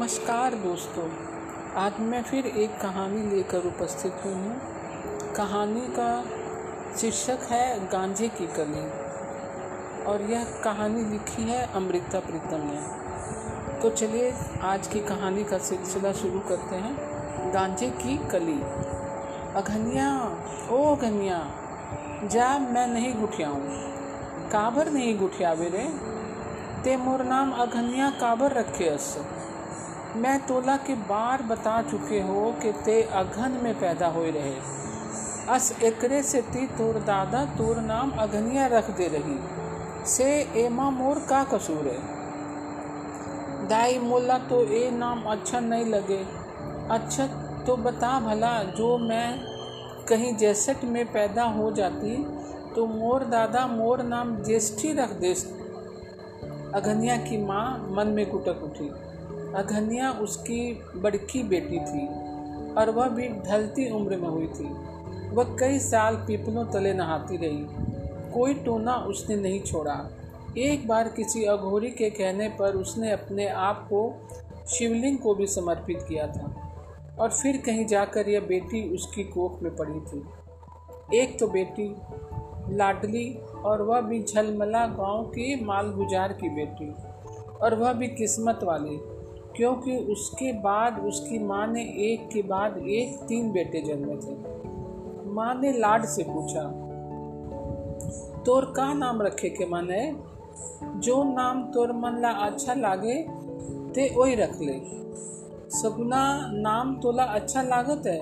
नमस्कार दोस्तों, आज मैं फिर एक कहानी लेकर उपस्थित हुई हूँ। कहानी का शीर्षक है गांजे की कली। और यह कहानी लिखी है अमृता प्रीतम ने। तो चलिए आज की कहानी का सिलसिला शुरू करते हैं। गांजे की कली। अघनिया, ओ अघनिया, जा मैं नहीं गुठियाऊँ। काबर नहीं गुठियावे रे? ते मोर नाम अघनिया काबर रखे अस? मैं तोला के बार बता चुके हो कि ते अघन में पैदा हो रहे। अस एकरे से ती तोर दादा तोर नाम अघनिया रख दे रही। से एमा मोर का कसूर है? दाई मोला तो ए नाम अच्छा नहीं लगे। अच्छा तो बता भला, जो मैं कहीं जैसठ में पैदा हो जाती तो मोर दादा मोर नाम ज्येष्ठी रख दे अघनिया की माँ मन में कुटक उठी। अघनिया उसकी बड़की बेटी थी और वह भी ढलती उम्र में हुई थी। वह कई साल पीपलों तले नहाती रही। कोई टोना उसने नहीं छोड़ा। एक बार किसी अघोरी के कहने पर उसने अपने आप को शिवलिंग को भी समर्पित किया था और फिर कहीं जाकर यह बेटी उसकी कोख में पड़ी थी। एक तो बेटी लाडली और वह भी झलमला गाँव की मालगुजार की बेटी और वह भी किस्मत वाली। क्योंकि उसके बाद उसकी माँ ने एक के बाद एक तीन बेटे जन्मे थे। माँ ने लाड से पूछा, तोर का नाम रखे के मन है? जो नाम तोर मन ला अच्छा लागे, ते वही रख ले। सगुना, नाम तोला अच्छा लागत है?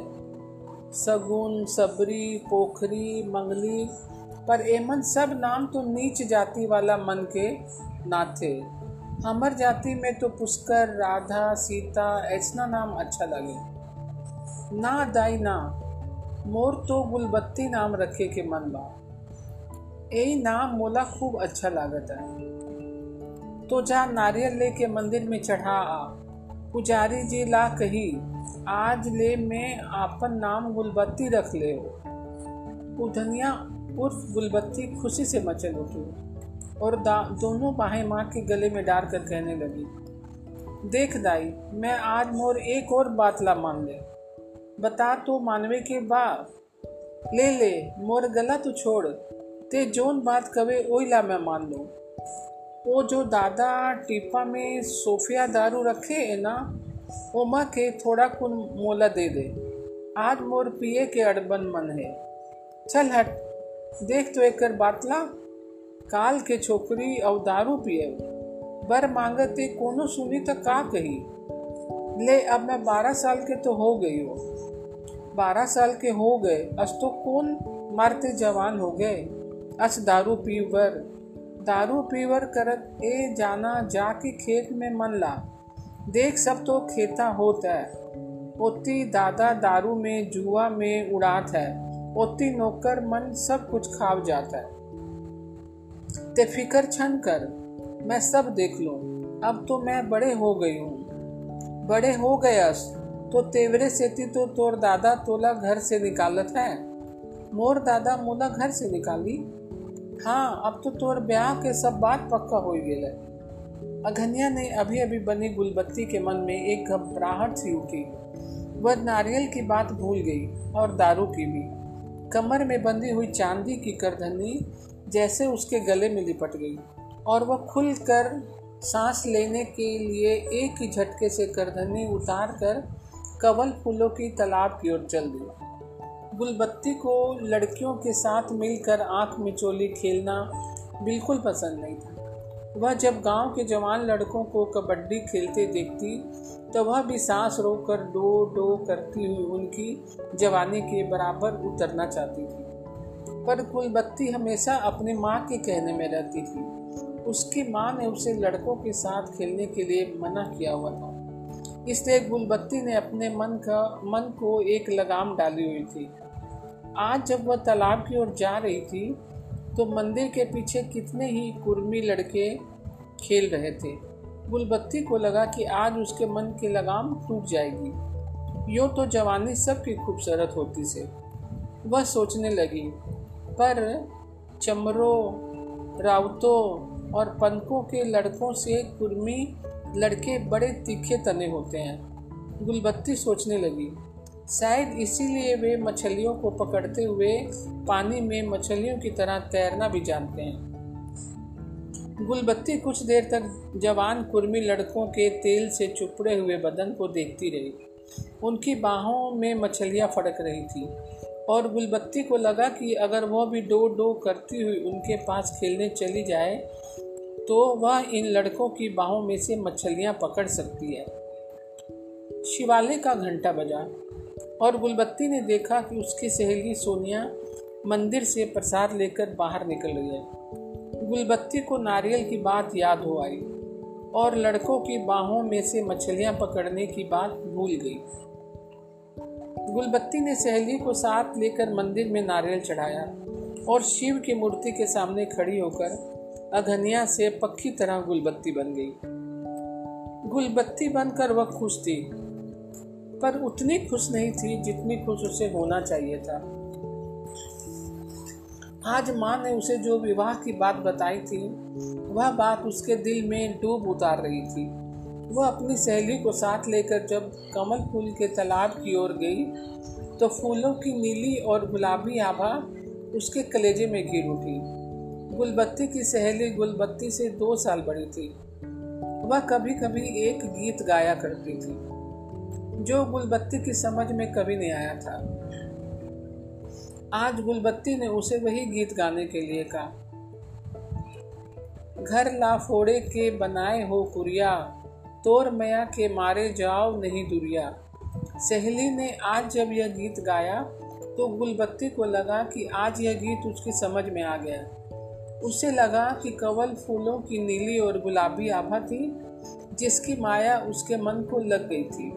सगुन, सबरी, पोखरी, मंगली, पर एमन सब नाम तो नीच जाति वाला मन के ना थे हमर जाति में तो पुष्कर, राधा, सीता ऐसा नाम अच्छा लगे। ना दाई ना, मोर तो गुलबत्ती नाम रखे के मन बा। यही नाम मोला खूब अच्छा लागत है। तो जा नारियल लेके मंदिर में चढ़ा आ। पुजारी जी ला कही, आज ले मैं आपन नाम गुलबत्ती रख ले उधनिया उर्फ़ गुलबत्ती खुशी से मचल उठी। और दोनों बाहें माँ के गले में डाल कर कहने लगी, देख दाई, मैं आज मोर एक और बातला मान ले। बता तो मानवे के बा। ले ले, मोर गला तो छोड़। ते जोन बात कवे ओई ला मैं मान लू। वो जो दादा टीपा में सोफिया दारू रखे है ना वो माँ के थोड़ा कुन मोला दे दे। आज मोर पिए के अड़बन मन है। चल हट, देख तो एक कर बातला। काल के छोकरी और दारू पिए। बर मांगते, कोनो सुनी तो का कही? ले, अब मैं बारह साल के तो हो गई हो। बारह साल के हो गए, अस तो कौन मारते जवान हो गए? अस दारू पीवर। दारू पीवर करत ए जाना, जाके खेत में मन ला। देख, सब तो खेता होता है। ओती दादा दारू में, जुआ में उड़ात है। ओती नौकर मन सब कुछ खाव जाता है। ते फिकर छन कर, मैं सब देख लूँ। अब तो मैं बड़े हो गई हूँ। बड़े हो गयस तो तेवरे सेती तो तोर दादा तोला घर से निकालत है। मोर दादा मोला घर से निकाली? हाँ अब तो तोर ब्याह के सब बात पक्का हो गए अघनिया ने अभी अभी बनी गुलबत्ती के मन में एक घबराहट सी उठी। वह नारियल की बात भूल गई और दारू की भी कमर में बंधी हुई चांदी की करधनी जैसे उसके गले में लिपट गई और वह खुल कर सांस लेने के लिए एक ही झटके से करधनी उतार कर कवल फूलों की तालाब की ओर चल दी। गुलबत्ती को लड़कियों के साथ मिलकर आँख मिचोली खेलना बिल्कुल पसंद नहीं था। वह जब गाँव के जवान लड़कों को कबड्डी खेलते देखती तो वह भी सांस रोककर डो डो करती हुई उनकी जवानी के बराबर उतरना चाहती थी। पर गुलबत्ती हमेशा अपनी माँ के कहने में रहती थी। उसकी माँ ने उसे लड़कों के साथ खेलने के लिए मना किया हुआ था। इसलिए गुलबत्ती ने अपने मन का, मन को एक लगाम डाली हुई थी। आज जब वह तालाब की ओर जा रही थी तो मंदिर के पीछे कितने ही कुर्मी लड़के खेल रहे थे। गुलबत्ती को लगा कि आज उसके मन की लगाम टूट जाएगी। यूँ तो जवानी सबकी खूबसूरत होती से। वह सोचने लगी पर चमरों रावतों और पंकों के लड़कों से कुर्मी लड़के बड़े तीखे तने होते हैं। गुलबत्ती सोचने लगी। शायद इसीलिए वे मछलियों को पकड़ते हुए पानी में मछलियों की तरह तैरना भी जानते हैं। गुलबत्ती कुछ देर तक जवान कुर्मी लड़कों के तेल से चुपड़े हुए बदन को देखती रही। उनकी बाहों में मछलियाँ फड़क रही थी। और गुलबत्ती को लगा कि अगर वह भी डो डो करती हुई उनके पास खेलने चली जाए तो वह इन लड़कों की बाहों में से मछलियाँ पकड़ सकती है। शिवालय का घंटा बजा, और गुलबत्ती ने देखा कि उसकी सहेली सोनिया मंदिर से प्रसाद लेकर बाहर निकल रही है। गुलबत्ती को नारियल की बात याद हो आई, और लड़कों की बाहों में से मछलियाँ पकड़ने की बात भूल गई। गुलबत्ती ने सहेली को साथ लेकर मंदिर में नारियल चढ़ाया और शिव की मूर्ति के सामने खड़ी होकर अघनिया से पक्की तरह गुलबत्ती बन गई। गुलबत्ती बनकर वह खुश थी, पर उतनी खुश नहीं थी जितनी खुश उसे होना चाहिए था। आज माँ ने उसे जो विवाह की बात बताई थी, वह बात उसके दिल में डूब उतार रही थी। वह अपनी सहेली को साथ लेकर जब कमल फूल के तालाब की ओर गई तो फूलों की नीली और गुलाबी आभा उसके कलेजे में गिर उठी। गुलबत्ती की सहेली गुलबत्ती से दो साल बड़ी थी। वह कभी कभी एक गीत गाया करती थी, जो गुलबत्ती की समझ में कभी नहीं आया था। आज गुलबत्ती ने उसे वही गीत गाने के लिए कहा, घर ला फोड़े के बनाए हो कुरिया तोर मया के मारे जाओ नहीं दुरिया। सहेली ने आज जब यह गीत गाया तो गुलबत्ती को लगा कि आज यह गीत उसकी समझ में आ गया। उसे लगा कि कवल फूलों की नीली और गुलाबी आभा थी, जिसकी माया उसके मन को लग गई थी।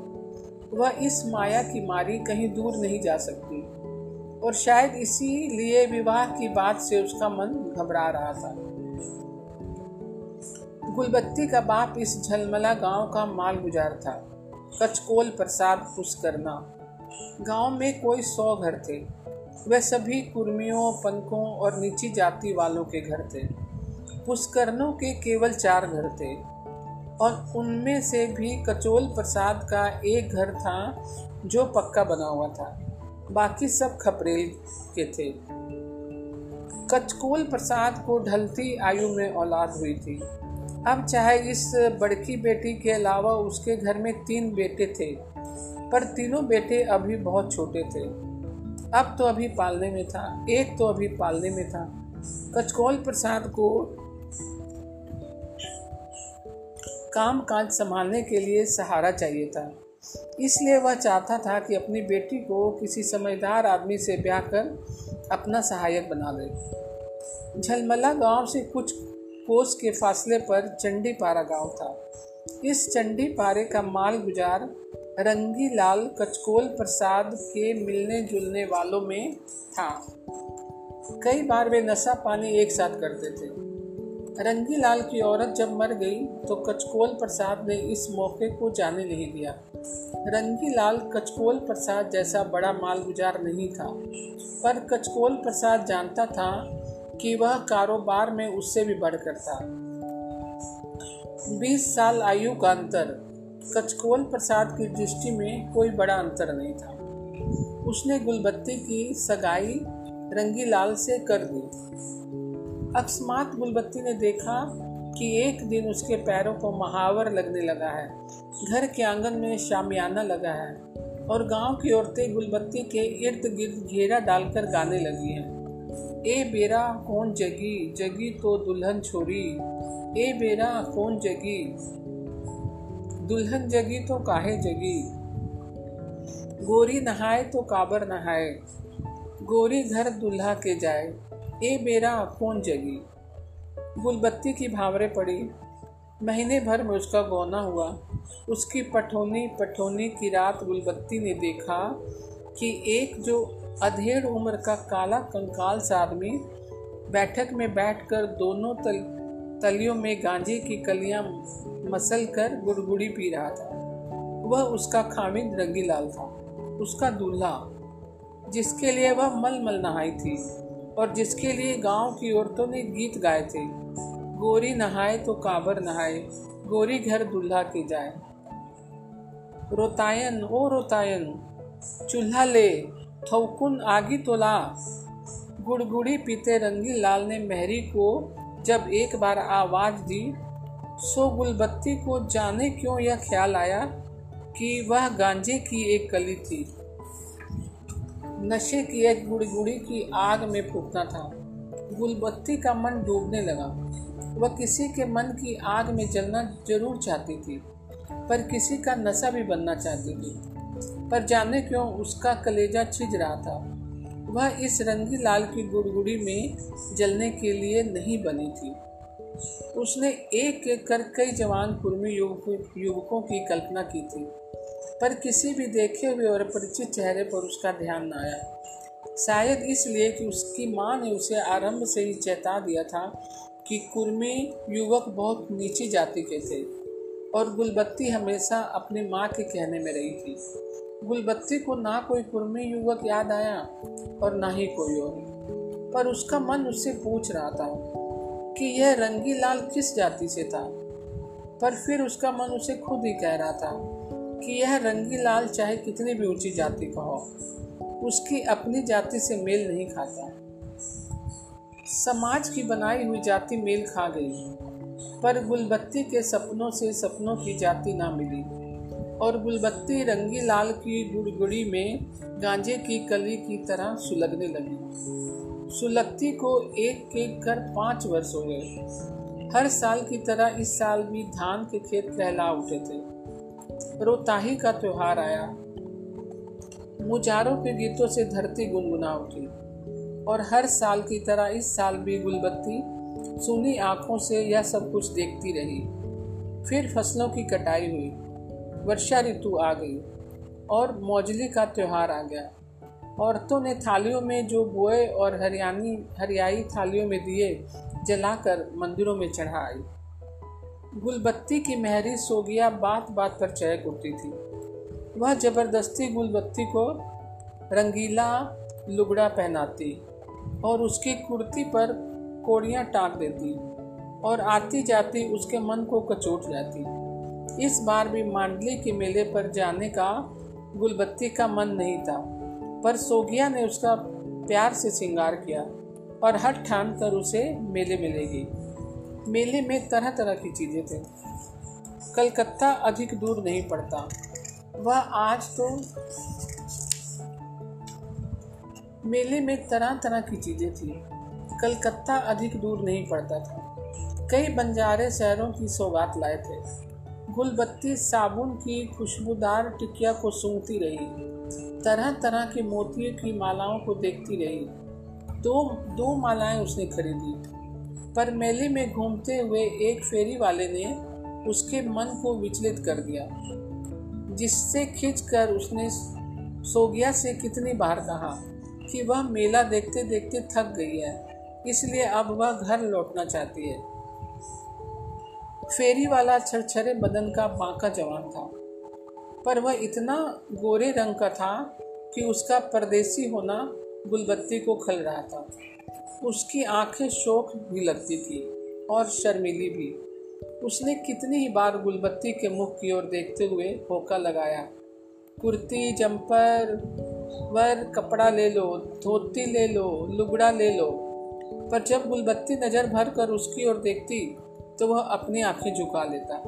वह इस माया की मारी कहीं दूर नहीं जा सकती। और शायद इसी लिए विवाह की बात से उसका मन घबरा रहा था। गुलबत्ती का बाप इस झलमला गाँव का माल गुजार था। कचकोल प्रसाद पुष्करना गाँव में कोई सौ घर थे। वह सभी कुर्मियों, पंखों और नीची जाति वालों के घर थे। पुष्करणों के केवल चार घर थे। और उनमें से भी कचोल प्रसाद का एक घर था, जो पक्का बना हुआ था। बाकी सब खपरेल के थे। कचकोल प्रसाद को ढलती आयु में औलाद हुई थी। अब चाहे इस बड़की बेटी के अलावा उसके घर में तीन बेटे थे, पर तीनों बेटे अभी बहुत छोटे थे। अब तो अभी पालने में था, एक तो अभी पालने में था। कचकौल प्रसाद को काम काज संभालने के लिए सहारा चाहिए था। इसलिए वह चाहता था कि अपनी बेटी को किसी समझदार आदमी से ब्याह कर अपना सहायक बना ले। झलमला गाँव से कुछ कोस के फासले पर चंडी पारा गाँव था। इस चंडी पारे का माल गुजार रंगी लाल कचकोल प्रसाद के मिलने जुलने वालों में था। कई बार वे नशा पानी एक साथ करते थे। रंगी लाल की औरत जब मर गई तो कचकोल प्रसाद ने इस मौके को जाने नहीं दिया। रंगी लाल कचकोल प्रसाद जैसा बड़ा माल गुजार नहीं था, पर कचकोल प्रसाद जानता था कि वह कारोबार में उससे भी बढ़कर था। बीस साल आयु का अंतर, कचकोल प्रसाद की दृष्टि में कोई बड़ा अंतर नहीं था। उसने गुलबत्ती की सगाई रंगी लाल से कर दी। अकस्मात गुलबत्ती ने देखा कि एक दिन उसके पैरों को महावर लगने लगा है। घर के आँगन में शामियाना लगा है और गाँव की औरतें गुलबत्ती के इर्द गिर्द घेरा डालकर गाने लगी हैं। ए बेरा कौन जगी जगी तो दुल्हन छोरी। ए बेरा कौन जगी, दुल्हन जगी तो काहे जगी। गोरी नहाए तो काबर नहाए, गोरी घर दुल्हा के जाए। ए बेरा कौन जगी। गुलबत्ती की भावरे पड़ी, महीने भर में उसका गौना हुआ। उसकी पठोनी पठोनी की रात गुलबत्ती ने देखा कि एक जो अधेड़ उम्र का काला कंकाल सा आदमी बैठक में बैठकर दोनों तल, तलियों में गांजे की कलियाँ मसल कर गुड़गुड़ी पी रहा था। वह उसका खामिद रंगी लाल था। उसका दूल्हा, जिसके लिए वह मल मल नहाई थी और जिसके लिए गाँव की औरतों ने गीत गाए थे। गोरी नहाए तो काबर नहाए, गोरी घर दूल्हा की जाए। रोतायन, ओ रोतायन, चूल्हा ले थौकुन आगी तोला गुड़गुड़ी पीते रंगी लाल ने मेहरी को जब एक बार आवाज़ दी, सो गुलबत्ती को जाने क्यों यह ख्याल आया कि वह गांजे की एक कली थी? नशे की एक गुड़गुड़ी की आग में फूकना था। गुलबत्ती का मन डूबने लगा। वह किसी के मन की आग में जलना ज़रूर चाहती थी, पर किसी का नशा भी बनना चाहती थी। पर जाने क्यों उसका कलेजा छिज रहा था? वह इस रंगी लाल की गुड़गुड़ी में जलने के लिए नहीं बनी थी। उसने एक एक कर कई जवान कुर्मी युवक की कल्पना की थी, पर किसी भी देखे हुए और परिचित चेहरे पर उसका ध्यान न आया। शायद इसलिए कि उसकी माँ ने उसे आरंभ से ही चेता दिया था कि कुर्मी युवक बहुत नीची जाति के थे और गुलबत्ती हमेशा अपनी माँ के कहने में रही थी। गुलबत्ती को ना कोई कुर्मी युवक याद आया और ना ही कोई और। पर उसका मन उससे पूछ रहा था कि यह रंगी लाल किस जाति से था? पर फिर उसका मन उसे खुद ही कह रहा था कि यह रंगी लाल चाहे कितनी भी ऊँची जाति का हो, उसकी अपनी जाति से मेल नहीं खाता। समाज की बनाई हुई जाति मेल खा गई, पर गुलबत्ती के सपनों से सपनों की जाति ना मिली। और गुलबत्ती रंगी लाल की गुड़गुड़ी में गांजे की कली की तरह सुलगने लगी। सुलगती को एक एक कर पाँच वर्ष हो गए। हर साल की तरह इस साल भी धान के खेत कहला उठे थे। रोताही का त्योहार आया। मुजारों के गीतों से धरती गुनगुना उठी। और हर साल की तरह इस साल भी गुलबत्ती सुनी आँखों से यह सब कुछ देखती रही। फिर फ़सलों की कटाई हुई। वर्षा ऋतु आ गई और मौजली का त्यौहार आ गया। औरतों ने थालियों में जो बोए और हरियाणी, हरियाई थालियों में दिए, जलाकर मंदिरों में चढ़ाई। गुलबत्ती की महरी सोगिया बात बात पर चहक उठती थी। वह ज़बरदस्ती गुलबत्ती को रंगीला लुगड़ा पहनाती और उसकी कुर्ती पर कोड़ियाँ टाँग देती और आती जाती उसके मन को कचोट जाती। इस बार भी मांडली के मेले पर जाने का गुलबत्ती का मन नहीं था, पर सोगिया ने उसका प्यार से श्रृंगार किया और हट ठान कर उसे मेले में ले गई मेले में तरह तरह की चीज़ें थे। कलकत्ता अधिक दूर नहीं पड़ता। वह आज तो मेले में तरह तरह की चीज़ें थी। कलकत्ता अधिक दूर नहीं पड़ता था। कई बंजारे शहरों की सौगात लाए थे। गुलबत्ती साबुन की खुशबूदार टिकिया को सूंघती रही। तरह तरह के मोतियों की मालाओं को देखती रही। दो दो मालाएँ उसने खरीदी। पर मेले में घूमते हुए एक फेरी वाले ने उसके मन को विचलित कर दिया, जिससे खींचकर उसने सोगिया से कितनी बार कहा कि वह मेला देखते देखते थक गई है, इसलिए अब वह घर लौटना चाहती है। फेरी वाला छरछरे बदन का बांका जवान था। पर वह इतना गोरे रंग का था कि उसका परदेसी होना गुलबत्ती को खल रहा था। उसकी आँखें शोक भी लगती थी और शर्मिली भी। उसने कितनी ही बार गुलबत्ती के मुख की ओर देखते हुए होका लगाया। कुर्ती, जंपर, वर, कपड़ा ले लो, धोती ले लो, लुगड़ा ले लो। पर जब गुलबत्ती नज़र भर कर उसकी ओर देखती तो वह अपनी आँखें झुका लेता।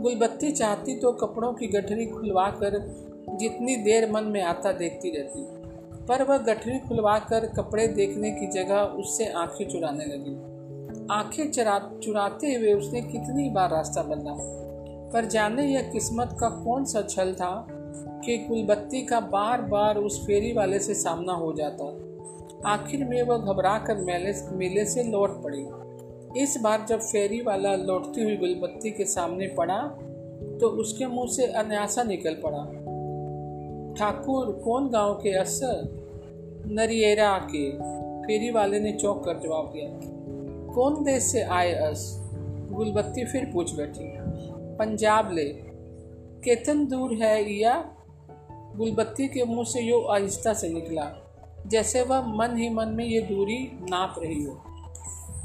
गुलबत्ती चाहती तो कपड़ों की गठरी खुलवा कर जितनी देर मन में आता देखती रहती। पर वह गठरी खुलवा कर कपड़े देखने की जगह उससे आँखें चुराने लगी। आँखें चरा, चुराते हुए उसने कितनी बार रास्ता बदला। पर जाने यह किस्मत का कौन सा छल था कि गुलबत्ती का बार बार उस फेरी वाले से सामना हो जाता। आखिर में वह घबरा कर मेले मेले से लौट पड़ी। इस बार जब फेरी वाला लौटती हुई गुलबत्ती के सामने पड़ा तो उसके मुँह से अन्यासा निकल पड़ा। ठाकुर, कौन गाँव के असर नरिएरा के। फेरी वाले ने चौंक कर जवाब दिया। कौन देश से आए अस? गुलबत्ती फिर पूछ बैठी। पंजाब ले। केतन दूर है या? गुलबत्ती के मुँह से यो आहिस्ता से निकला। जैसे वह मन ही मन में ये दूरी नाप रही हो।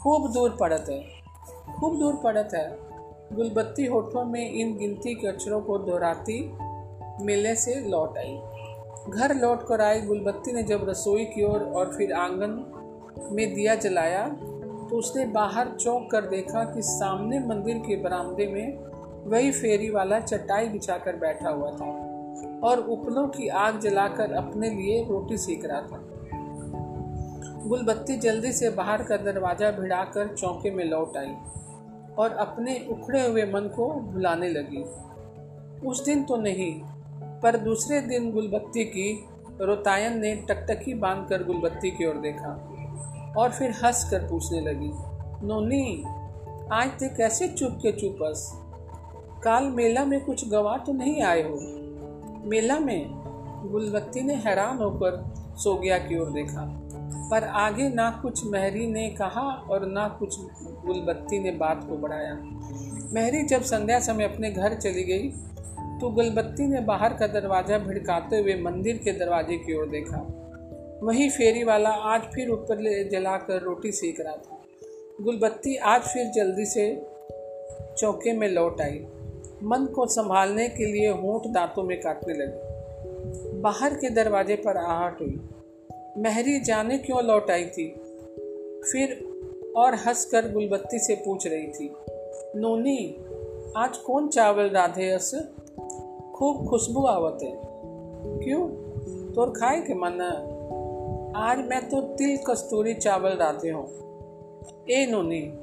खूब दूर पड़त है। खूब दूर पड़त है। गुलबत्ती होठों में इन गिनती के अक्षरों को दोहराती मेले से लौट आई। घर लौट कर आई। गुलबत्ती ने जब रसोई की ओर और, और फिर आँगन में दिया जलाया तो उसने बाहर चौंक कर देखा कि सामने मंदिर के बरामदे में वही फेरी वाला चटाई बिछाकर बैठा हुआ था और उपलों की आग जलाकर अपने लिए रोटी सेक रहा था। गुलबत्ती जल्दी से बाहर का दरवाज़ा भिड़ाकर चौके में लौट आई और अपने उखड़े हुए मन को भुलाने लगी। उस दिन तो नहीं, पर दूसरे दिन गुलबत्ती की रोतायन ने टकटकी बांधकर गुलबत्ती की ओर देखा और फिर हंस कर पूछने लगी, नोनी, आज ते कैसे चुप के चुपस? काल मेला में कुछ गवा तो नहीं आए हो? मेला में गुलबत्ती ने हैरान होकर सोगिया की ओर देखा। पर आगे ना कुछ महरी ने कहा और ना कुछ गुलबत्ती ने बात को बढ़ाया। महरी जब संध्या समय अपने घर चली गई तो गुलबत्ती ने बाहर का दरवाज़ा भिड़काते हुए मंदिर के दरवाजे की ओर देखा। वही फेरी वाला आज फिर ऊपर ले जलाकर रोटी सेक रहा था। गुलबत्ती आज फिर जल्दी से चौके में लौट आई। मन को संभालने के लिए होंठ दांतों में काटने लगी। बाहर के दरवाजे पर आहट हुई। महरी जाने क्यों लौट आई थी? फिर और हंसकर गुलबत्ती से पूछ रही थी, नोनी, आज कौन चावल राधे अस? खूब खुशबू आवत है। क्यों? तोर खाए के मन? आज मैं तो तिल कस्तूरी चावल राधे हूँ। ए नोनी,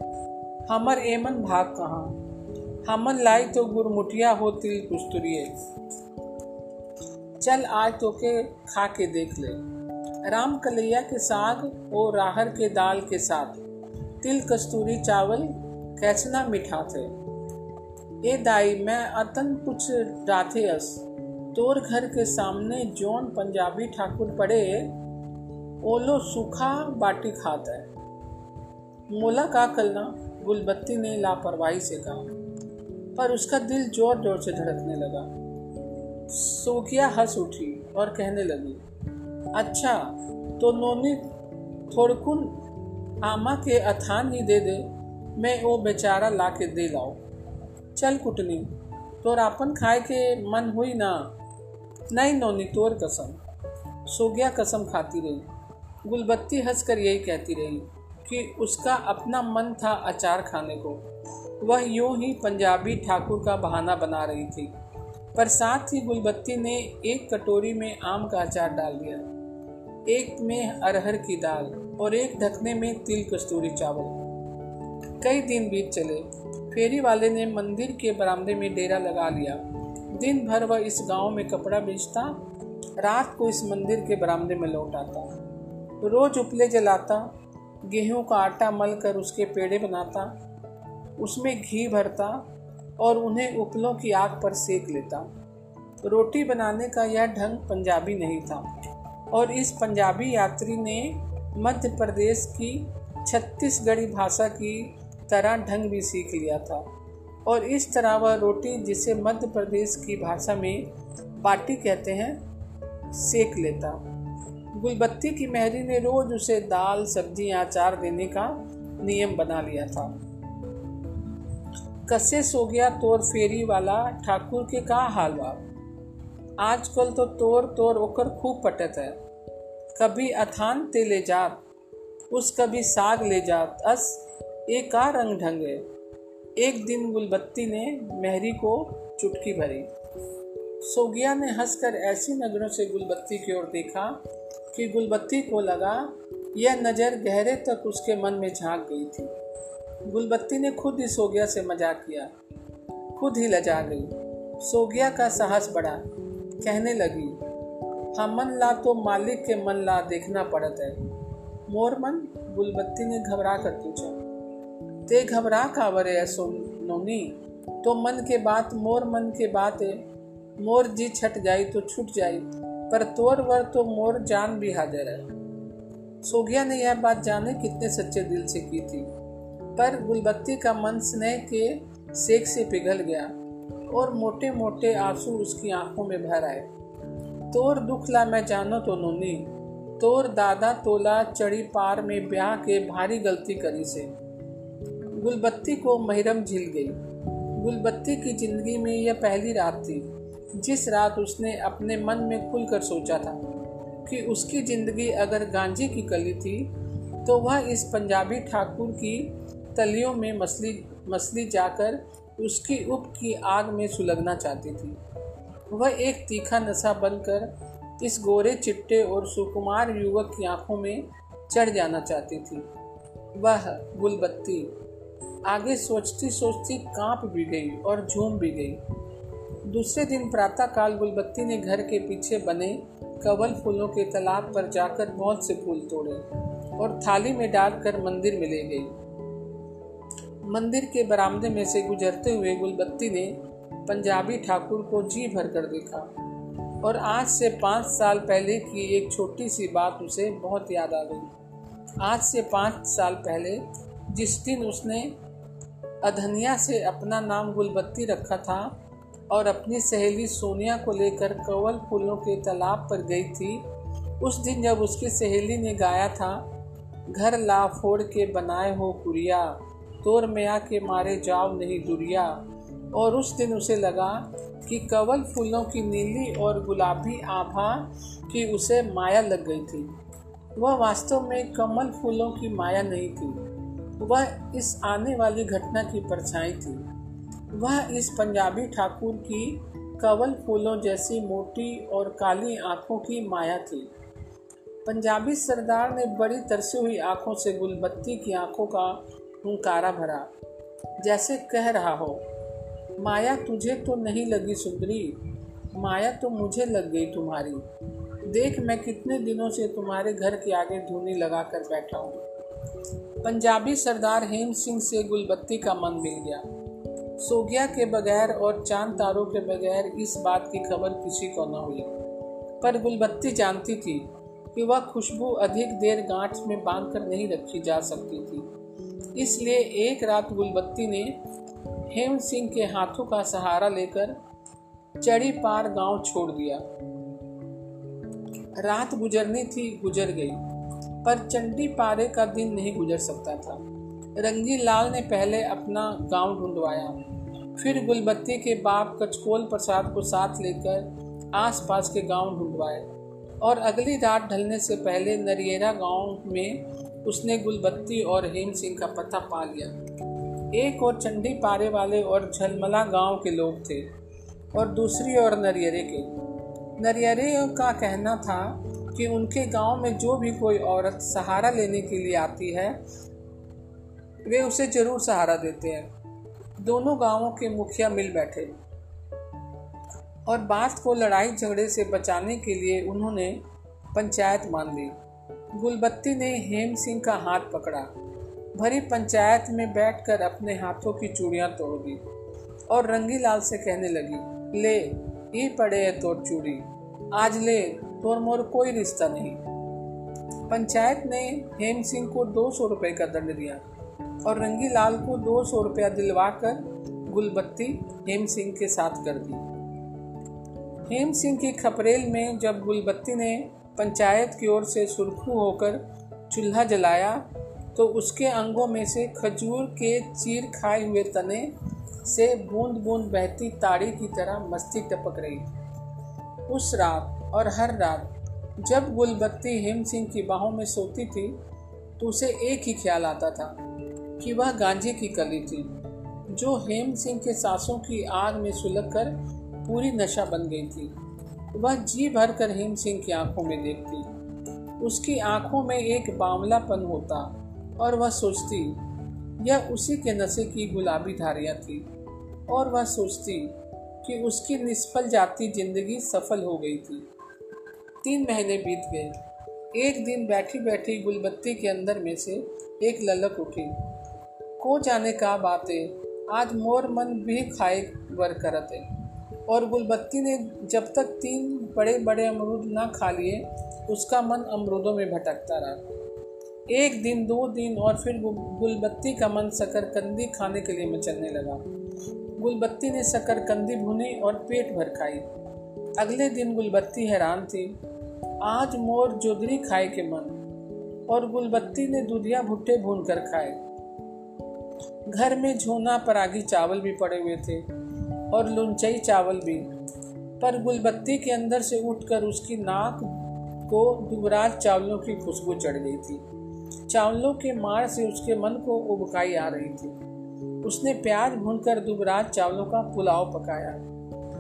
हमर एमन भाग कहाँ? हमन लाई तो गुरमुटिया हो तिल कस्तूरी। चल आज तो के खा के देख ले। राम कलैया के साग और राहर के दाल के साथ। तिल कस्तूरी चावल कैसना मीठा थे। ए दाई, मैं अतन कुछ राथे अस। तोर घर के सामने जोन पंजाबी ठाकुर पड़े, ओलो सूखा बाटी खाता है। मोला का कलना गुलबत्ती ने लापरवाही से कहा, पर उसका दिल ज़ोर ज़ोर से धड़कने लगा। सोकिया हंस उठी और कहने लगी अच्छा तो नोनी थोड़कुन आमा के अथान ही दे दे, मैं वो बेचारा ला के दे लाओ चल कुटनी तोर अपन खाए के मन हुई ना? नहीं नोनी, तोर कसम। सोगिया कसम खाती रही। गुलबत्ती हंसकर यही कहती रही कि उसका अपना मन था अचार खाने को। वह यूँ ही पंजाबी ठाकुर का बहाना बना रही थी। पर साथ ही गुलबत्ती ने एक कटोरी में आम का अचार डाल दिया। एक में अरहर की दाल और एक ढकने में तिल कस्तूरी चावल। कई दिन बीत चले। फेरी वाले ने मंदिर के बरामदे में डेरा लगा लिया। दिन भर वह इस गाँव में कपड़ा बेचता, रात को इस मंदिर के बरामदे में लौट आता। रोज उपले जलाता, गेहूँ का आटा मल कर उसके पेड़े बनाता, उसमें घी भरता और उन्हें उपलों की आग पर सेक लेता। रोटी बनाने का यह ढंग पंजाबी नहीं था। और इस पंजाबी यात्री ने मध्य प्रदेश की छत्तीसगढ़ी भाषा की तरह ढंग भी सीख लिया था। और इस तरह वह रोटी जिसे मध्य प्रदेश की भाषा में बाटी कहते हैं, सेक लेता। गुलबत्ती की मेहरी ने रोज उसे दाल सब्ज़ी अचार देने का नियम बना लिया था। कसे सो गया तोर फेरी वाला ठाकुर के का हाल बा आजकल तो तोर तोर ओकर खूब पटत है। कभी अथान ते ले जात, उस कभी साग ले जात। अस एक का रंग ढंगे। एक दिन गुलबत्ती ने मेहरी को चुटकी भरी। सोगिया ने हंसकर ऐसी नज़रों से गुलबत्ती की ओर देखा कि गुलबत्ती को लगा, यह नज़र गहरे तक उसके मन में झाँक गई थी। गुलबत्ती ने खुद ही सोगिया से मज़ाक किया। खुद ही लजा गई। सोगिया का साहस बढ़ा। कहने लगी हमन ला तो मालिक के मन ला देखना पड़त है। मोर मन गुलबत्ती ने घबरा कर पूछा, ते घबरा कावर है नोनी? तो मन के बात मोर मन के बात है। मोर जी छट जाई तो छूट जाई, पर तोर वर तो मोर जान भी हाजिर है। सोगिया ने यह बात जाने कितने सच्चे दिल से की थी, पर गुलबत्ती का मन स्नेह के सेक से पिघल गया। और मोटे मोटे आँसू उसकी आँखों में भर आए तोर दुख ला मैं जानो तो नोनी। तोर दादा तोला चढ़ी पार में ब्याह के भारी गलती करी से। गुलबत्ती को महिरम झिल गई। गुलबत्ती की ज़िंदगी में यह पहली रात थी, जिस रात उसने अपने मन में खुलकर सोचा था कि उसकी ज़िंदगी अगर गांजे की कली थी तो वह इस पंजाबी ठाकुर की तलियों में मछली मछली जाकर उसकी उप की आग में सुलगना चाहती थी। वह एक तीखा नशा बनकर इस गोरे, चिट्टे और सुकुमार युवक की आँखों में चढ़ जाना चाहती थी। वह गुलबत्ती आगे सोचती सोचती काँप भी गई और झूम भी गई। दूसरे दिन प्रातःकाल गुलबत्ती ने घर के पीछे बने कवल फूलों के तालाब पर जाकर बहुत से फूल तोड़े और थाली में डालकर मंदिर में ले गई। मंदिर के बरामदे में से गुजरते हुए गुलबत्ती ने पंजाबी ठाकुर को जी भर कर देखा। और आज से पाँच साल पहले की एक छोटी सी बात उसे बहुत याद आ गई। आज से पाँच साल पहले, जिस दिन उसने अधनिया से अपना नाम गुलबत्ती रखा था और अपनी सहेली सोनिया को लेकर कवल फूलों के तालाब पर गई थी, उस दिन जब उसकी सहेली ने गाया था, घर ला फोड़ के बनाए हो कुरिया। तोर में आके मारे जाओ नहीं दुरिया। और उस दिन उसे लगा कि कवल फूलों की नीली और गुलाबी आभा की उसे माया लग गई थी। वह वास्तव में कमल फूलों की माया नहीं थी। वह इस आने वाली घटना की परछाई थी। वह इस पंजाबी ठाकुर की कवल फूलों जैसी मोटी और काली आँखों की माया थी। पंजाबी सरदार ने बड़ी तरसी हुई आँखों से गुलबत्ती की आँखों का हुंकारा भरा। जैसे कह रहा हो, माया तुझे तो नहीं लगी सुंदरी, माया तो मुझे लग गई तुम्हारी। देख मैं कितने दिनों से तुम्हारे घर के आगे धुनी लगा कर बैठा हूँ। पंजाबी सरदार हेम सिंह से गुलबत्ती का मन मिल गया। सोगिया के बगैर और चाँद तारों के बगैर इस बात की खबर किसी को न हुई। पर गुलबत्ती जानती थी कि वह खुशबू अधिक देर गांठ में बाँध कर नहीं रखी जा सकती थी। इसलिए एक रात गुलबत्ती ने हेम सिंह के हाथों का सहारा लेकर चढ़ी पार गाँव छोड़ दिया। रात गुजरनी थी, गुजर गई, पर चंडी पारे का दिन नहीं गुजर सकता था। रंगी लाल ने पहले अपना गाँव ढूंढवाया, फिर गुलबत्ती के बाप कचकोल प्रसाद को साथ लेकर आसपास के गाँव ढूंढवाए और अगली रात ढलने से पहले नरियरा गाँव में उसने गुलबत्ती और हेम सिंह का पता पा लिया। एक और चंडी पारे वाले और झलमला गाँव के लोग थे और दूसरी ओर नरियरे के। नरियरे का कहना था कि उनके गाँव में जो भी कोई औरत सहारा लेने के लिए आती है, वे उसे ज़रूर सहारा देते हैं। दोनों गाँवों के मुखिया मिल बैठे। और बात को लड़ाई झगड़े से बचाने के लिए उन्होंने पंचायत मान ली। गुलबत्ती ने हेम सिंह का हाथ पकड़ा। भरी पंचायत में बैठकर अपने हाथों की चूड़ियाँ तोड़ दी और रंगी लाल से कहने लगी, ले, ये पड़े है तोड़ चूड़ी। आज ले तोर मोर कोई रिश्ता नहीं। पंचायत ने हेम सिंह को दो सौ रुपये का दंड दिया और रंगी लाल को दो सौ रुपया दिलवा कर गुलबत्ती हेम सिंह के साथ कर दी। हेम सिंह की खपरेल में जब गुलबत्ती ने पंचायत की ओर से सुरखू होकर चूल्हा जलाया तो उसके अंगों में से खजूर के चीर खाए हुए तने से बूंद बूंद बहती ताड़ी की तरह मस्ती टपक रही। उस रात और हर रात जब गुलबत्ती हेम सिंह की बाहों में सोती थी तो उसे एक ही ख्याल आता था कि वह गांजे की कली थी, जो हेम सिंह के सांसों की आग में सुलग कर पूरी नशा बन गई थी। वह जी भर कर हेम सिंह की आँखों में देखती। उसकी आँखों में एक बावलापन होता और वह सोचती, यह उसी के नशे की गुलाबी धारियाँ थी। और वह सोचती कि उसकी निष्फल जाती ज़िंदगी सफल हो गई थी। तीन महीने बीत गए। एक दिन बैठी बैठी गुलबत्ती के अंदर में से एक ललक उठी। को जाने का बातें, आज मोर मन भी खाए वर करते। और गुलबत्ती ने जब तक तीन बड़े बड़े अमरूद ना खा लिए, उसका मन अमरूदों में भटकता रहा। एक दिन, दो दिन और फिर गुलबत्ती का मन शकरकंदी खाने के लिए मचलने लगा। गुलबत्ती ने शकरकंदी भुनी और पेट भर खाई। अगले दिन गुलबत्ती हैरान थी। आज मोर जोदरी खाए के मन, और गुलबत्ती ने दूधिया भुट्टे भून कर खाए। घर में झोना परागी चावल भी पड़े हुए थे। और लुंचई चावल भी। पर गुलबत्ती के अंदर से उठकर उसकी नाक को दुबराज चावलों की खुशबू चढ़ गई थी। चावलों के मार से उसके मन को उबकाई आ रही थी। उसने प्याज भूनकर दुबराज चावलों का पुलाव पकाया।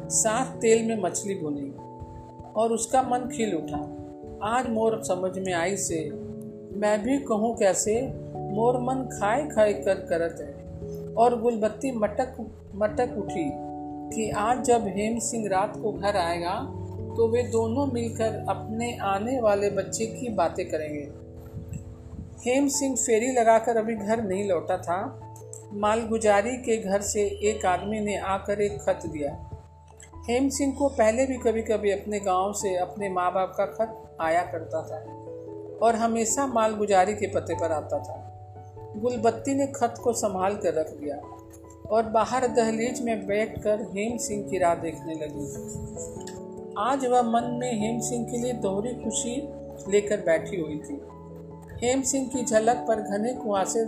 साथ तेल में मछली भुनी और उसका मन खिल उठा। आज मोर समझ में आई से, मैं भी कहूँ कैसे? मोर मन खाए खाए कर करत है। और गुलबत्ती मटक मटक उठी। कि आज जब हेम सिंह रात को घर आएगा तो वे दोनों मिलकर अपने आने वाले बच्चे की बातें करेंगे। हेम सिंह फेरी लगाकर अभी घर नहीं लौटा था। मालगुजारी के घर से एक आदमी ने आकर एक खत दिया। हेम सिंह को पहले भी कभी कभी अपने गाँव से अपने माँ बाप का खत आया करता था और हमेशा मालगुजारी के पते पर आता था। गुलबत्ती ने खत को संभाल कर रख दिया। और बाहर दहलीज में बैठकर हेम सिंह की राह देखने लगी। आज वह मन में हेम सिंह के लिए दोहरी खुशी लेकर बैठी हुई थी। हेम सिंह की झलक पर घने कुआसे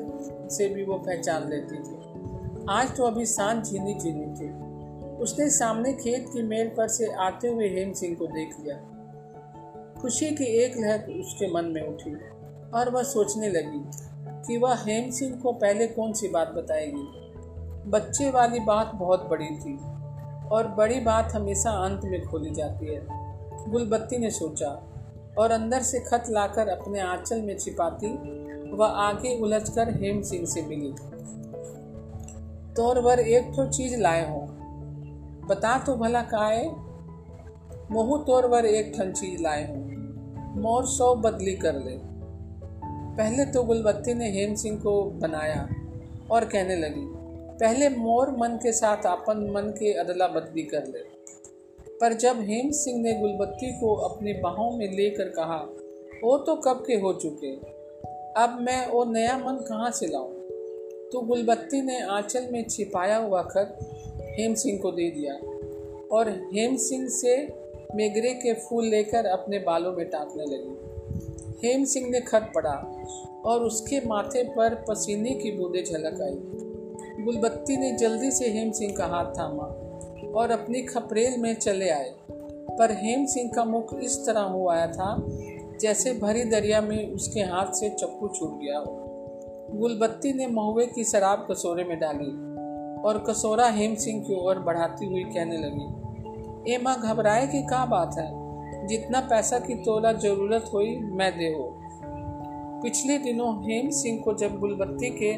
से भी वो पहचान लेती थी। आज तो अभी साँझ झीनी झीनी थी। उसने सामने खेत की मेल पर से आते हुए हेम सिंह को देख लिया। खुशी की एक लहर उसके मन में उठी और वह सोचने लगी कि वह हेम सिंह को पहले कौन सी बात बताएगी? बच्चे वाली बात बहुत बड़ी थी और बड़ी बात हमेशा अंत में खोली जाती है। गुलबत्ती ने सोचा और अंदर से खत लाकर अपने आंचल में छिपाती, वह आगे उलझकर हेम सिंह से मिली। तौर वर एक तो चीज़ लाए हो। बता तो भला काए मोहू तौर वर एक ठन चीज़ लाए हो। मोर सौ बदली कर ले। पहले तो गुलबत्ती ने हेम सिंह को बनाया और कहने लगी पहले मोर मन के साथ अपन मन के अदला बदली कर ले। पर जब हेम सिंह ने गुलबत्ती को अपने बाहों में लेकर कहा वो तो कब के हो चुके? अब मैं वो नया मन कहाँ से लाऊं? तो गुलबत्ती ने आंचल में छिपाया हुआ खत हेम सिंह को दे दिया और हेम सिंह से मेगरे के फूल लेकर अपने बालों में टाकने लगी। हेम सिंह ने खत पढ़ा और उसके माथे पर पसीने की बूंदें झलक आई। गुलबत्ती ने जल्दी से हेम सिंह का हाथ थामा और अपनी खपरेल में चले आए। पर हेम सिंह का मुख इस तरह हो आया था, जैसे भरी दरिया में उसके हाथ से चप्पू छूट गया हो। गुलबत्ती ने महुए की शराब कसोरे में डाली और कसोरा हेम सिंह की ओर बढ़ाती हुई कहने लगी, ए माँ, घबराए कि क्या बात है? जितना पैसा की तोला ज़रूरत हुई, मैं दे हो। पिछले दिनों हेम सिंह को जब गुलबत्ती के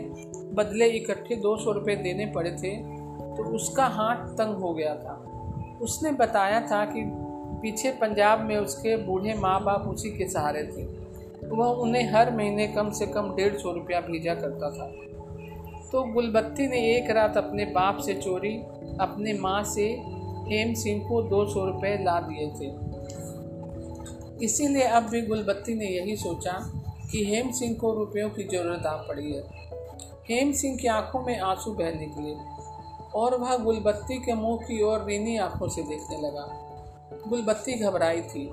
बदले इकट्ठे दो सौ रुपये देने पड़े थे तो उसका हाथ तंग हो गया था। उसने बताया था कि पीछे पंजाब में उसके बूढ़े माँ बाप उसी के सहारे थे। वह उन्हें हर महीने कम से कम डेढ़ सौ रुपया भेजा करता था। तो गुलबत्ती ने एक रात अपने बाप से चोरी, अपने माँ से हेम सिंह को दो सौ रुपये ला दिए थे। इसीलिए अब भी गुलबत्ती ने यही सोचा कि हेम सिंह को रुपयों की ज़रूरत आ पड़ी है। हेम सिंह की आँखों में आँसू बह निकले और वह गुलबत्ती के मुँह की ओर रीनी आँखों से देखने लगा। गुलबत्ती घबराई थी,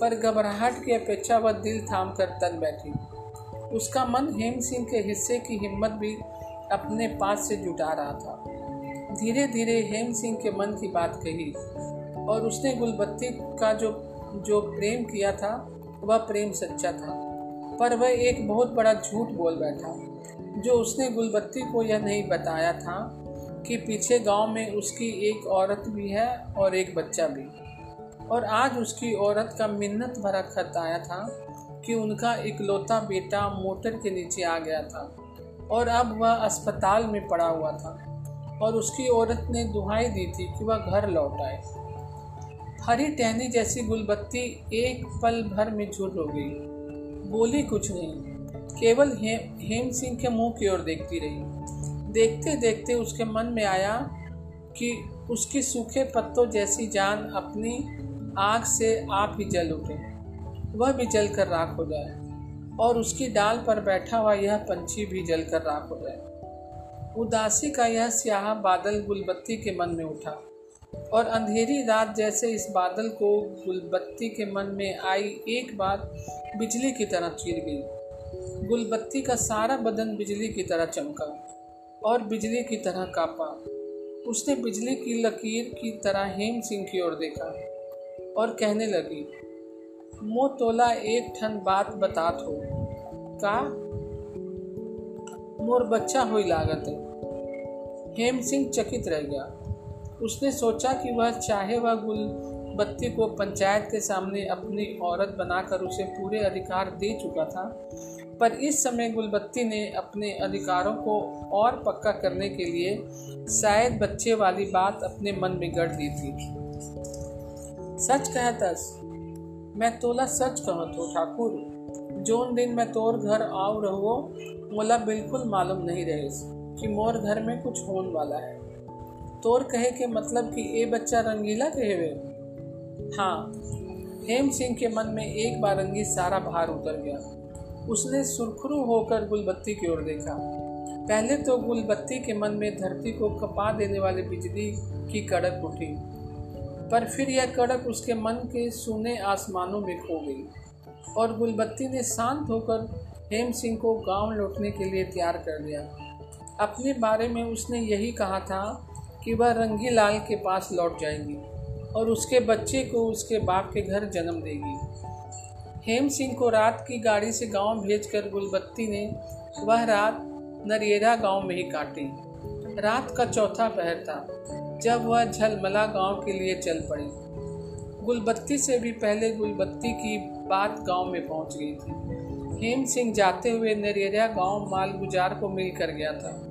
पर घबराहट की अपेक्षा वह दिल थाम कर तन बैठी। उसका मन हेम सिंह के हिस्से की हिम्मत भी अपने पास से जुटा रहा था। धीरे धीरे हेम सिंह के मन की बात कही और उसने गुलबत्ती का जो जो प्रेम किया था, वह प्रेम सच्चा था। पर वह एक बहुत बड़ा झूठ बोल बैठा, जो उसने गुलबत्ती को यह नहीं बताया था कि पीछे गाँव में उसकी एक औरत भी है और एक बच्चा भी। और आज उसकी औरत का मिन्नत भरा खत आया था कि उनका इकलौता बेटा मोटर के नीचे आ गया था और अब वह अस्पताल में पड़ा हुआ था और उसकी औरत ने दुहाई दी थी कि वह घर लौट आए। हरी टहनी जैसी गुलबत्ती एक पल भर में झूठ हो गई। बोली कुछ नहीं। केवल हेम सिंह के मुँह की ओर देखती रही। देखते देखते उसके मन में आया कि उसकी सूखे पत्तों जैसी जान अपनी आग से आप ही जल उठे। वह भी जल कर राख हो जाए। और उसकी डाल पर बैठा हुआ यह पंछी भी जल कर राख हो जाए। उदासी का यह स्याह बादल गुलबत्ती के मन में उठा। और अंधेरी रात जैसे इस बादल को गुलबत्ती के मन में आई एक बात बिजली की तरह चीर गई। गुलबत्ती का सारा बदन बिजली की तरह चमका और बिजली की तरह कापा। उसने बिजली की लकीर की तरह हेम सिंह की ओर देखा और कहने लगी, मो तोला एक ठन बात बतात हो का? मोर बच्चा हुई लागत है। हेम सिंह चकित रह गया। उसने सोचा कि वह चाहे वह गुल बत्ती को पंचायत के सामने अपनी औरत बनाकर उसे पूरे अधिकार दे चुका था, पर इस समय गुलबत्ती ने अपने अधिकारों को और पक्का करने के लिए शायद बच्चे वाली बात अपने मन में गढ़ ली थी। सच कहतस मैं तोला सच कहत हो ठाकुर जोन दिन मैं तोर घर आव रहो मोला बिल्कुल मालूम नहीं रहे कि मोर घर में कुछ होने वाला है। तोर कहे के मतलब कि ए बच्चा रंगीला कहे वे हाँ हेम सिंह के मन में एक बार बारंगी सारा भार उतर गया। उसने सुरखरू होकर गुलबत्ती की ओर देखा। पहले तो गुलबत्ती के मन में धरती को कपा देने वाली बिजली की कड़क उठी। पर फिर यह कड़क उसके मन के सुने आसमानों में खो गई। और गुलबत्ती ने शांत होकर हेम सिंह को गाँव लौटने के लिए तैयार कर दिया। अपने बारे में उसने यही कहा था कि वह रंगी लाल के पास लौट जाएगी और उसके बच्चे को उसके बाप के घर जन्म देगी। हेम सिंह को रात की गाड़ी से गाँव भेजकर गुलबत्ती ने वह रात नरियरा गाँव में ही काटी। रात का चौथा पहर था, जब वह झलमला गाँव के लिए चल पड़ी। गुलबत्ती से भी पहले गुलबत्ती की बात गाँव में पहुँच गई थी। हेम सिंह जाते हुए नरियरा गाँव माल गुजार को मिल कर गया था।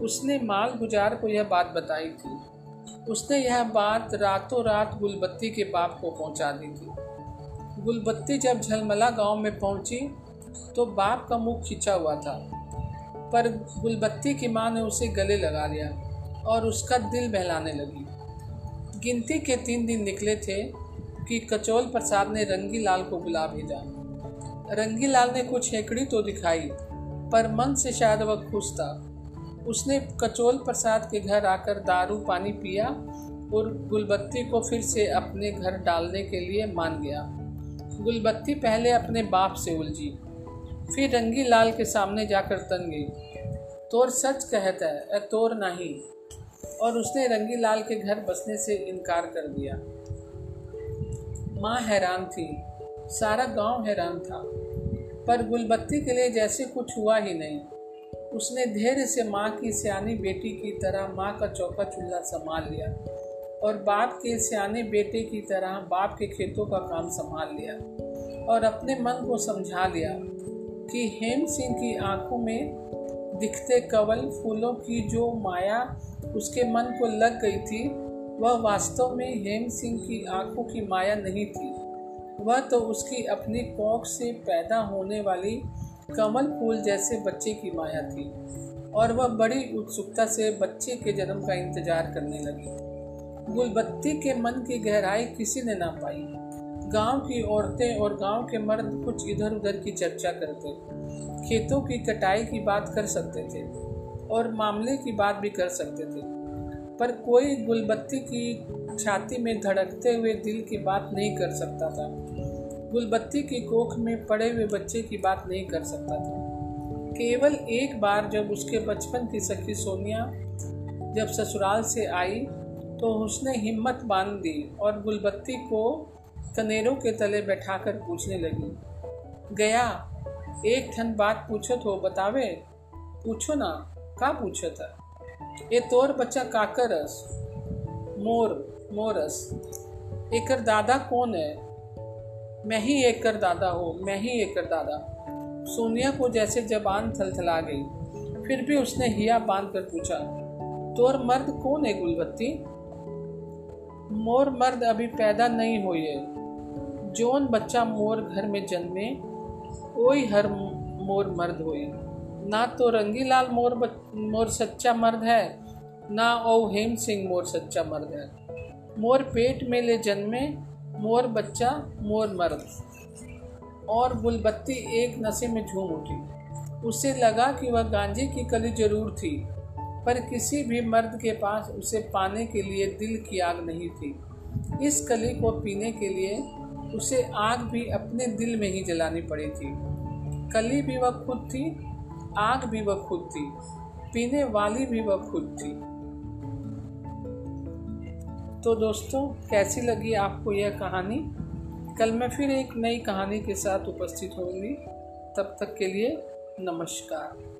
उसने माल गुजार को यह बात बताई थी। उसने यह बात रातों रात गुलबत्ती के बाप को पहुँचा दी थी। गुलबत्ती जब झलमला गाँव में पहुँची तो बाप का मुँह खिंचा हुआ था। पर गुलबत्ती की माँ ने उसे गले लगा लिया और उसका दिल बहलाने लगी। गिनती के तीन दिन निकले थे कि कचौल प्रसाद ने रंगी लाल को बुला भेजा। रंगी लाल ने कुछ हेकड़ी तो दिखाई, पर मन से शायद वह खुश था। उसने कचोल प्रसाद के घर आकर दारू पानी पिया और गुलबत्ती को फिर से अपने घर डालने के लिए मान गया। गुलबत्ती पहले अपने बाप से उलझी, फिर रंगी लाल के सामने जाकर तन गई। तोर सच कहता है तोर नहीं। और उसने रंगी लाल के घर बसने से इनकार कर दिया। माँ हैरान थी, सारा गाँव हैरान था, पर गुलबत्ती के लिए जैसे कुछ हुआ ही नहीं। उसने धैर्य से माँ की सियानी बेटी की तरह माँ का चौका चूल्हा संभाल लिया और बाप के सियाने बेटे की तरह बाप के खेतों का काम संभाल लिया और अपने मन को समझा लिया कि हेम सिंह की आँखों में दिखते कवल फूलों की जो माया उसके मन को लग गई थी, वह वास्तव में हेम सिंह की आँखों की माया नहीं थी। वह तो उसकी अपनी कोख से पैदा होने वाली कमल फूल जैसे बच्चे की माया थी और वह बड़ी उत्सुकता से बच्चे के जन्म का इंतज़ार करने लगी। गुलबत्ती के मन की गहराई किसी ने ना पाई। गाँव की औरतें और गाँव के मर्द कुछ इधर उधर की चर्चा करते, खेतों की कटाई की बात कर सकते थे और मामले की बात भी कर सकते थे। पर कोई गुलबत्ती की छाती में धड़कते हुए दिल की बात नहीं कर सकता था। गुलबत्ती की कोख में पड़े हुए बच्चे की बात नहीं कर सकता था। केवल एक बार जब उसके बचपन की सखी सोनिया जब ससुराल से आई तो उसने हिम्मत बाँध दी और गुलबत्ती को कनेरों के तले बैठाकर पूछने लगी, गया, एक ठन बात पूछो तो बतावे? पूछो ना, का पूछो था ये तोर बच्चा काकरस, मोर, मोरस, एकर दादा कौन है? मैं ही एक कर दादा हो, मैं ही एक कर दादा। सोनिया को जैसे जबान थलथला गई, फिर भी उसने हिया बाँध कर पूछा, तोर मर्द कौन है गुलबत्ती? मोर मर्द अभी पैदा नहीं हुई है जोन बच्चा मोर घर में जन्मे वही हर मोर मर्द हुई ना तो रंगीलाल मोर मोर सच्चा मर्द है, ना ओ हेम सिंह मोर सच्चा मर्द है। मोर पेट में ले जन्मे मोर बच्चा, मोर मर्द। और गुलबत्ती एक नशे में झूम उठी। उसे लगा कि वह गांजे की कली ज़रूर थी, पर किसी भी मर्द के पास उसे पाने के लिए दिल की आग नहीं थी। इस कली को पीने के लिए उसे आग भी अपने दिल में ही जलानी पड़ी थी। कली भी वह खुद थी, आग भी वह खुद थी, पीने वाली भी वह खुद थी। तो दोस्तों, कैसी लगी आपको यह कहानी? कल मैं फिर एक नई कहानी के साथ उपस्थित होंगी। तब तक के लिए नमस्कार।